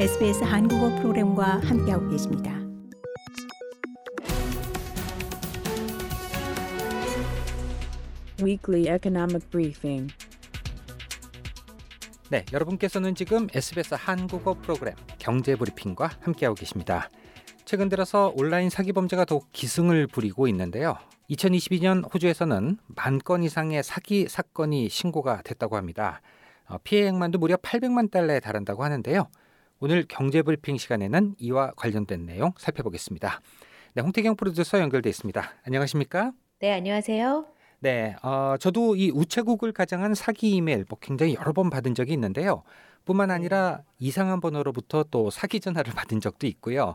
SBS 한국어 프로그램과 함께하고 계십니다. Weekly Economic Briefing. 네, 여러분께서는 지금 SBS 한국어 프로그램 경제 브리핑과 함께하고 계십니다. 최근 들어서 온라인 사기 범죄가 더욱 기승을 부리고 있는데요. 2022년 호주에서는 만 건 이상의 사기 사건이 신고가 됐다고 합니다. 어, 피해액만도 무려 800만 달러에 달한다고 하는데요. 오늘 경제 브리핑 시간에는 이와 관련된 내용 살펴보겠습니다. 네, 홍태경 프로듀서 연결돼 있습니다. 안녕하십니까? 네, 안녕하세요. 네, 어, 저도 이 우체국을 가장한 사기 이메일 뭐 굉장히 여러 번 받은 적이 있는데요. 뿐만 아니라 이상한 번호로부터 또 사기 전화를 받은 적도 있고요.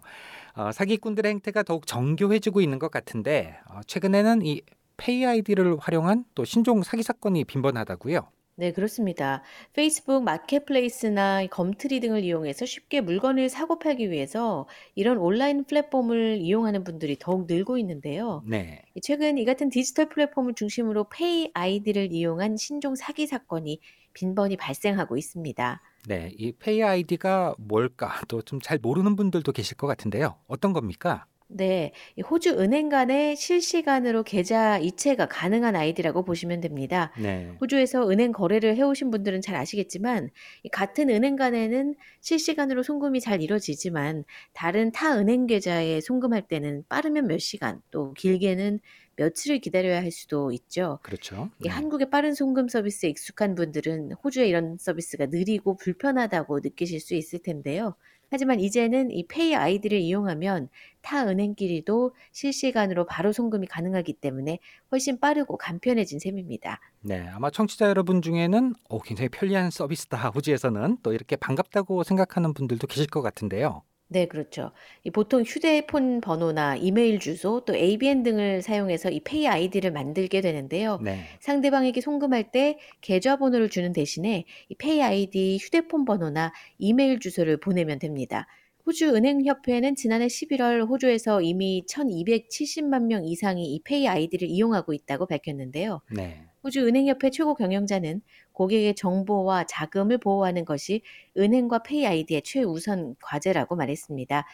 어, 사기꾼들의 행태가 더욱 정교해지고 있는 것 같은데 어, 최근에는 이 PayID를 활용한 또 신종 사기 사건이 빈번하다고요. 네, 그렇습니다. 페이스북 Marketplace나 Gumtree 등을 이용해서 쉽게 물건을 사고 팔기 위해서 이런 온라인 플랫폼을 이용하는 분들이 더욱 늘고 있는데요. 네. 최근 이 같은 디지털 플랫폼을 중심으로 PayID를 이용한 신종 사기 사건이 빈번히 발생하고 있습니다. 네, 이 PayID가 뭘까 또 좀 잘 모르는 분들도 계실 것 같은데요. 어떤 겁니까? 네, 호주 은행 간의 실시간으로 계좌 이체가 가능한 아이디라고 보시면 됩니다. 네. 호주에서 은행 거래를 해오신 분들은 잘 아시겠지만 같은 은행 간에는 실시간으로 송금이 잘 이루어지지만 다른 타 은행 계좌에 송금할 때는 빠르면 몇 시간 또 길게는 며칠을 기다려야 할 수도 있죠. 그렇죠. 네. 한국의 빠른 송금 서비스에 익숙한 분들은 호주의 이런 서비스가 느리고 불편하다고 느끼실 수 있을 텐데요. 하지만 이제는 이 PayID를 이용하면 타 은행끼리도 실시간으로 바로 송금이 가능하기 때문에 훨씬 빠르고 간편해진 셈입니다. 네, 아마 청취자 여러분 중에는 오, 굉장히 편리한 서비스다. 호주에서는 또 이렇게 반갑다고 생각하는 분들도 계실 것 같은데요. 네, 그렇죠. 보통 휴대폰 번호나 이메일 주소 또 ABN 등을 사용해서 이 PayID를 만들게 되는데요. 네. 상대방에게 송금할 때 계좌번호를 주는 대신에 이 PayID 휴대폰 번호나 이메일 주소를 보내면 됩니다. 호주 은행협회는 지난해 11월 호주에서 이미 1270만 명 이상이 이 PayID를 이용하고 있다고 밝혔는데요. 네. 호주 은행협회 최고 경영자는 고객의 정보와 자금을 보호하는 것이 은행과 PayID의 최우선 과제라고 말했습니다.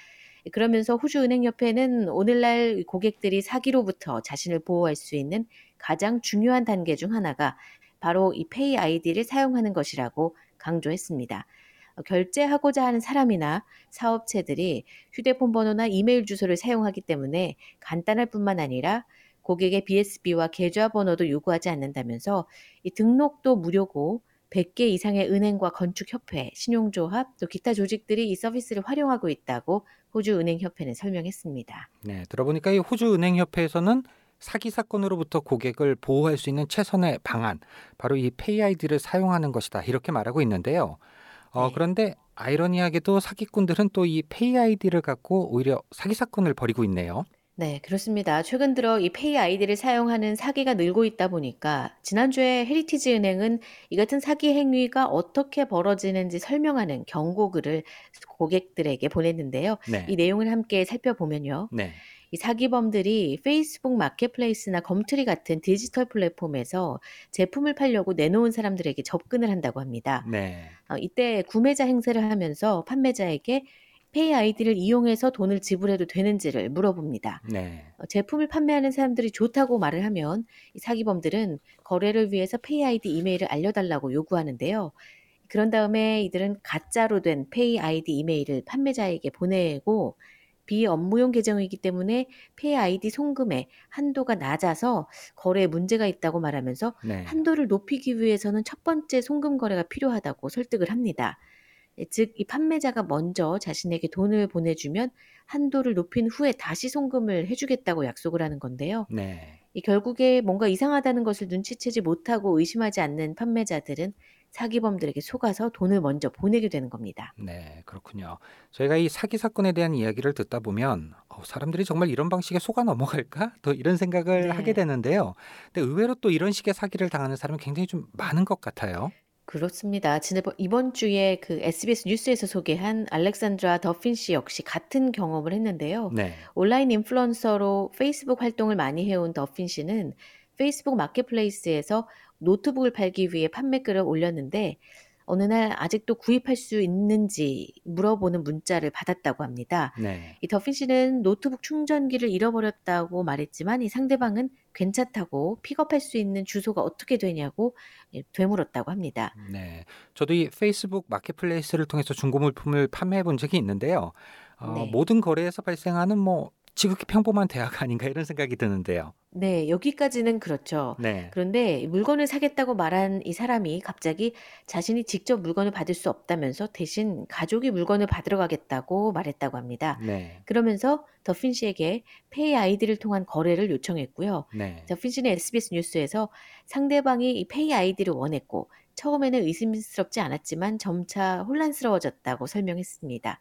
그러면서 호주은행협회는 오늘날 고객들이 사기로부터 자신을 보호할 수 있는 가장 중요한 단계 중 하나가 바로 이 PayID를 사용하는 것이라고 강조했습니다. 결제하고자 하는 사람이나 사업체들이 휴대폰 번호나 이메일 주소를 사용하기 때문에 간단할 뿐만 아니라 고객의 BSB와 계좌번호도 요구하지 않는다면서 이 등록도 무료고 100개 이상의 은행과 건축협회, 신용조합, 또 기타 조직들이 이 서비스를 활용하고 있다고 호주은행협회는 설명했습니다. 네, 들어보니까 이 호주은행협회에서는 사기 사건으로부터 고객을 보호할 수 있는 최선의 방안, 바로 이 PayID를 사용하는 것이다. 이렇게 말하고 있는데요. 어, 네. 그런데 아이러니하게도 사기꾼들은 또 이 PayID를 갖고 오히려 사기 사건을 벌이고 있네요. 네, 그렇습니다. 최근 들어 이 PayID를 사용하는 사기가 늘고 있다 보니까 지난주에 Heritage 은행은 이 같은 사기 행위가 어떻게 벌어지는지 설명하는 경고글을 고객들에게 보냈는데요. 네. 이 내용을 함께 살펴보면요. 네. 이 사기범들이 페이스북 Marketplace나 Gumtree 같은 디지털 플랫폼에서 제품을 팔려고 내놓은 사람들에게 접근을 한다고 합니다. 네. 어, 이때 구매자 행세를 하면서 판매자에게 PayID를 이용해서 돈을 지불해도 되는지를 물어봅니다. 네. 어, 제품을 판매하는 사람들이 좋다고 말을 하면 이 사기범들은 거래를 위해서 PayID 이메일을 알려달라고 요구하는데요. 그런 다음에 이들은 가짜로 된 PayID 이메일을 판매자에게 보내고 비업무용 계정이기 때문에 페이 아이디 송금의 한도가 낮아서 거래에 문제가 있다고 말하면서 네. 한도를 높이기 위해서는 첫 번째 송금 거래가 필요하다고 설득을 합니다. 예, 즉, 이 판매자가 먼저 자신에게 돈을 보내주면 한도를 높인 후에 다시 송금을 해주겠다고 약속을 하는 건데요. 네. 이 결국에 뭔가 이상하다는 것을 눈치채지 못하고 의심하지 않는 판매자들은 사기범들에게 속아서 돈을 먼저 보내게 되는 겁니다. 네, 그렇군요. 저희가 이 사기 사건에 대한 이야기를 듣다 보면 어, 사람들이 정말 이런 방식에 속아 넘어갈까? 또 이런 생각을 네. 하게 되는데요. 근데 의외로 또 이런 식의 사기를 당하는 사람이 굉장히 좀 많은 것 같아요. 그렇습니다. 지난번 이번 주에 그 SBS 뉴스에서 소개한 알렉산드라 더핀 씨 역시 같은 경험을 했는데요. 네. 온라인 인플루언서로 페이스북 활동을 많이 해온 더핀 씨는 페이스북 Marketplace에서 노트북을 팔기 위해 판매글을 올렸는데 어느 날 아직도 구입할 수 있는지 물어보는 문자를 받았다고 합니다. 네. 이 더핀 씨는 노트북 충전기를 잃어버렸다고 말했지만 이 상대방은 괜찮다고 픽업할 수 있는 주소가 어떻게 되냐고 예, 되물었다고 합니다. 네. 저도 이 페이스북 마켓플레이스를 통해서 중고 물품을 판매해 본 적이 있는데요. 어, 네. 모든 거래에서 발생하는 뭐 지극히 평범한 대화가 아닌가 이런 생각이 드는데요. 네, 여기까지는 그렇죠. 네. 그런데 물건을 사겠다고 말한 이 사람이 갑자기 자신이 직접 물건을 받을 수 없다면서 대신 가족이 물건을 받으러 가겠다고 말했다고 합니다. 네. 그러면서 더핀 씨에게 PayID를 통한 거래를 요청했고요. 네. 더핀 씨는 SBS 뉴스에서 상대방이 이 PayID를 원했고 처음에는 의심스럽지 않았지만 점차 혼란스러워졌다고 설명했습니다.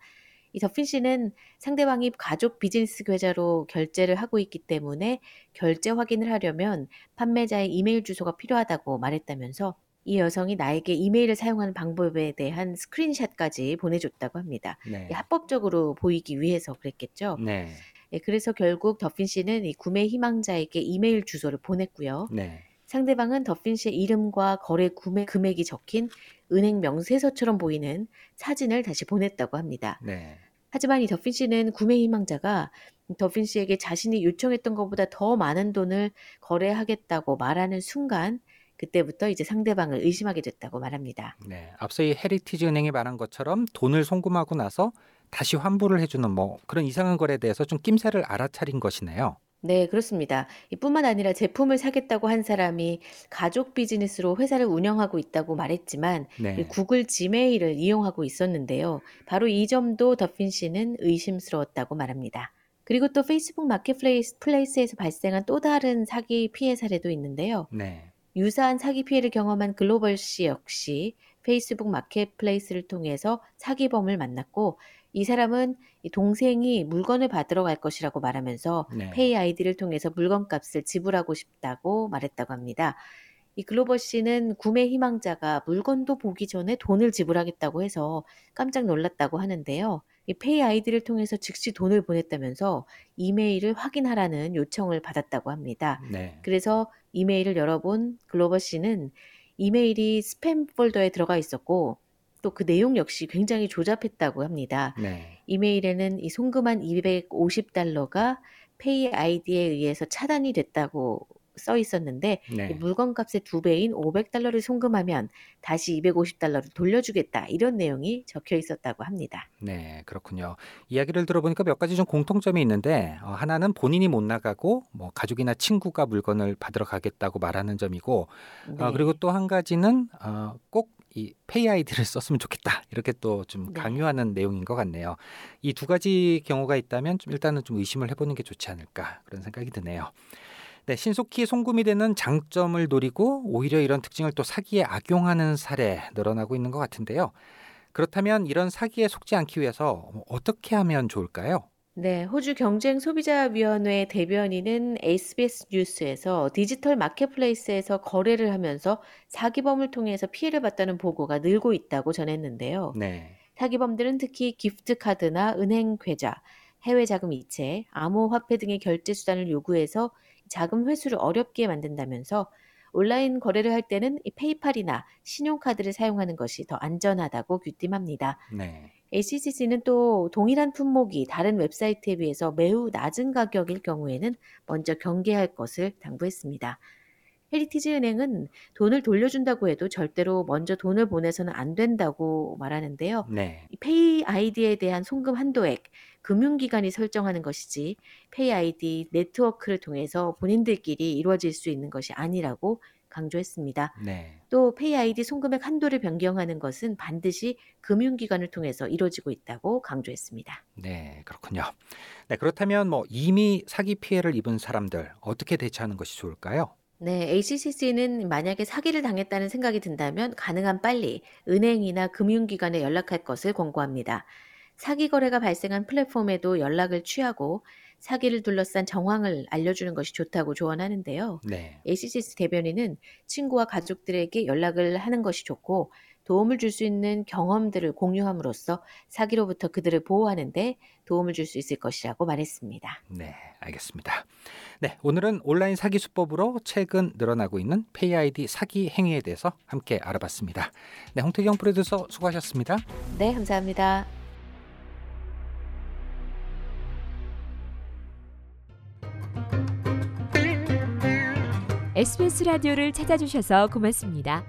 이 더핀 씨는 상대방이 가족 비즈니스 계좌로 결제를 하고 있기 때문에 결제 확인을 하려면 판매자의 이메일 주소가 필요하다고 말했다면서 이 여성이 나에게 이메일을 사용하는 방법에 대한 스크린샷까지 보내줬다고 합니다. 네. 이 합법적으로 보이기 위해서 그랬겠죠. 네. 예, 그래서 결국 더핀 씨는 이 구매 희망자에게 이메일 주소를 보냈고요. 네. 상대방은 더핀 씨의 이름과 거래 구매 금액이 적힌 은행 명세서처럼 보이는 사진을 다시 보냈다고 합니다. 네. 하지만 이 더핀 씨는 구매 희망자가 더핀 씨에게 자신이 요청했던 것보다 더 많은 돈을 거래하겠다고 말하는 순간 그때부터 이제 상대방을 의심하게 됐다고 말합니다. 네. 앞서 이 Heritage 은행이 말한 것처럼 돈을 송금하고 나서 다시 환불을 해주는 뭐 그런 이상한 거래에 대해서 좀 낌새를 알아차린 것이네요. 네, 그렇습니다. 이뿐만 아니라 제품을 사겠다고 한 사람이 가족 비즈니스로 회사를 운영하고 있다고 말했지만 이 네. 구글 지메일을 이용하고 있었는데요. 바로 이 점도 더핀 씨는 의심스러웠다고 말합니다. 그리고 또 Facebook Marketplace에서 발생한 또 다른 사기 피해 사례도 있는데요. 네. 유사한 사기 피해를 경험한 글로벌 씨 역시 Facebook Marketplace를 통해서 사기범을 만났고 이 사람은 이 동생이 물건을 받으러 갈 것이라고 말하면서 네. PayID를 통해서 물건값을 지불하고 싶다고 말했다고 합니다. 이 글로벌 씨는 구매 희망자가 물건도 보기 전에 돈을 지불하겠다고 해서 깜짝 놀랐다고 하는데요. 이 PayID를 통해서 즉시 돈을 보냈다면서 이메일을 확인하라는 요청을 받았다고 합니다. 네. 그래서 이메일을 열어본 글로벌 씨는 이메일이 스팸 폴더에 들어가 있었고 또 그 내용 역시 굉장히 조잡했다고 합니다. 네. 이메일에는 이 송금한 250달러가 PayID에 의해서 차단이 됐다고 써 있었는데 이 네. 물건 값의 두 배인 500달러를 송금하면 다시 250달러를 돌려주겠다 이런 내용이 적혀 있었다고 합니다. 네, 그렇군요. 이야기를 들어보니까 몇 가지 좀 공통점이 있는데 어, 하나는 본인이 못 나가고 뭐 가족이나 친구가 물건을 받으러 가겠다고 말하는 점이고 네. 어, 그리고 또 한 가지는 어, 꼭 이 페이 아이디를 썼으면 좋겠다 이렇게 또좀 네. 강요하는 내용인 것 같네요. 이 두 가지 경우가 있다면 좀 일단은 좀 의심을 해보는 게 좋지 않을까 그런 생각이 드네요. 네, 신속히 송금이 되는 장점을 노리고 오히려 이런 특징을 또 사기에 악용하는 사례 늘어나고 있는 것 같은데요. 그렇다면 이런 사기에 속지 않기 위해서 어떻게 하면 좋을까요? 네, 호주 경쟁소비자위원회 대변인은 SBS 뉴스에서 디지털 marketplace에서 거래를 하면서 사기범을 통해서 피해를 봤다는 보고가 늘고 있다고 전했는데요. 네, 사기범들은 특히 gift card나 은행 계좌, 해외 자금 이체, 암호화폐 등의 결제 수단을 요구해서 자금 회수를 어렵게 만든다면서 온라인 거래를 할 때는 이 PayPal이나 신용카드를 사용하는 것이 더 안전하다고 귀띔합니다. 네, ACCC는 또 동일한 품목이 다른 웹사이트에 비해서 매우 낮은 가격일 경우에는 먼저 경계할 것을 당부했습니다. Heritage 은행은 돈을 돌려준다고 해도 절대로 먼저 돈을 보내서는 안 된다고 말하는데요. 네, 이 PayID에 대한 송금 한도액, 금융기관이 설정하는 것이지 페이 아이디 네트워크를 통해서 본인들끼리 이루어질 수 있는 것이 아니라고 강조했습니다. 네, 또 페이 아이디 송금액 한도를 변경하는 것은 반드시 금융기관을 통해서 이루어지고 있다고 강조했습니다. 네, 그렇군요. 네, 그렇다면 뭐 이미 사기 피해를 입은 사람들 어떻게 대처하는 것이 좋을까요? 네, ACCC는 만약에 사기를 당했다는 생각이 든다면 가능한 빨리 은행이나 금융기관에 연락할 것을 권고합니다. 사기 거래가 발생한 플랫폼에도 연락을 취하고 사기를 둘러싼 정황을 알려주는 것이 좋다고 조언하는데요. 네. ACCS 대변인은 친구와 가족들에게 연락을 하는 것이 좋고 도움을 줄 수 있는 경험들을 공유함으로써 사기로부터 그들을 보호하는데 도움을 줄 수 있을 것이라고 말했습니다. 네, 알겠습니다. 네, 오늘은 온라인 사기 수법으로 최근 늘어나고 있는 페이아이디 사기 행위에 대해서 함께 알아봤습니다. 네, 홍태경 프로듀서 수고하셨습니다. 네, 감사합니다. SBS 라디오를 찾아주셔서 고맙습니다.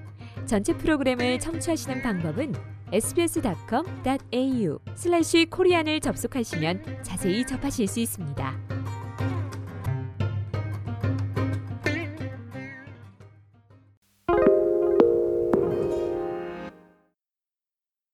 전체 프로그램을 청취하시는 방법은 sbs.com.au/korean을 접속하시면 자세히 접하실 수 있습니다.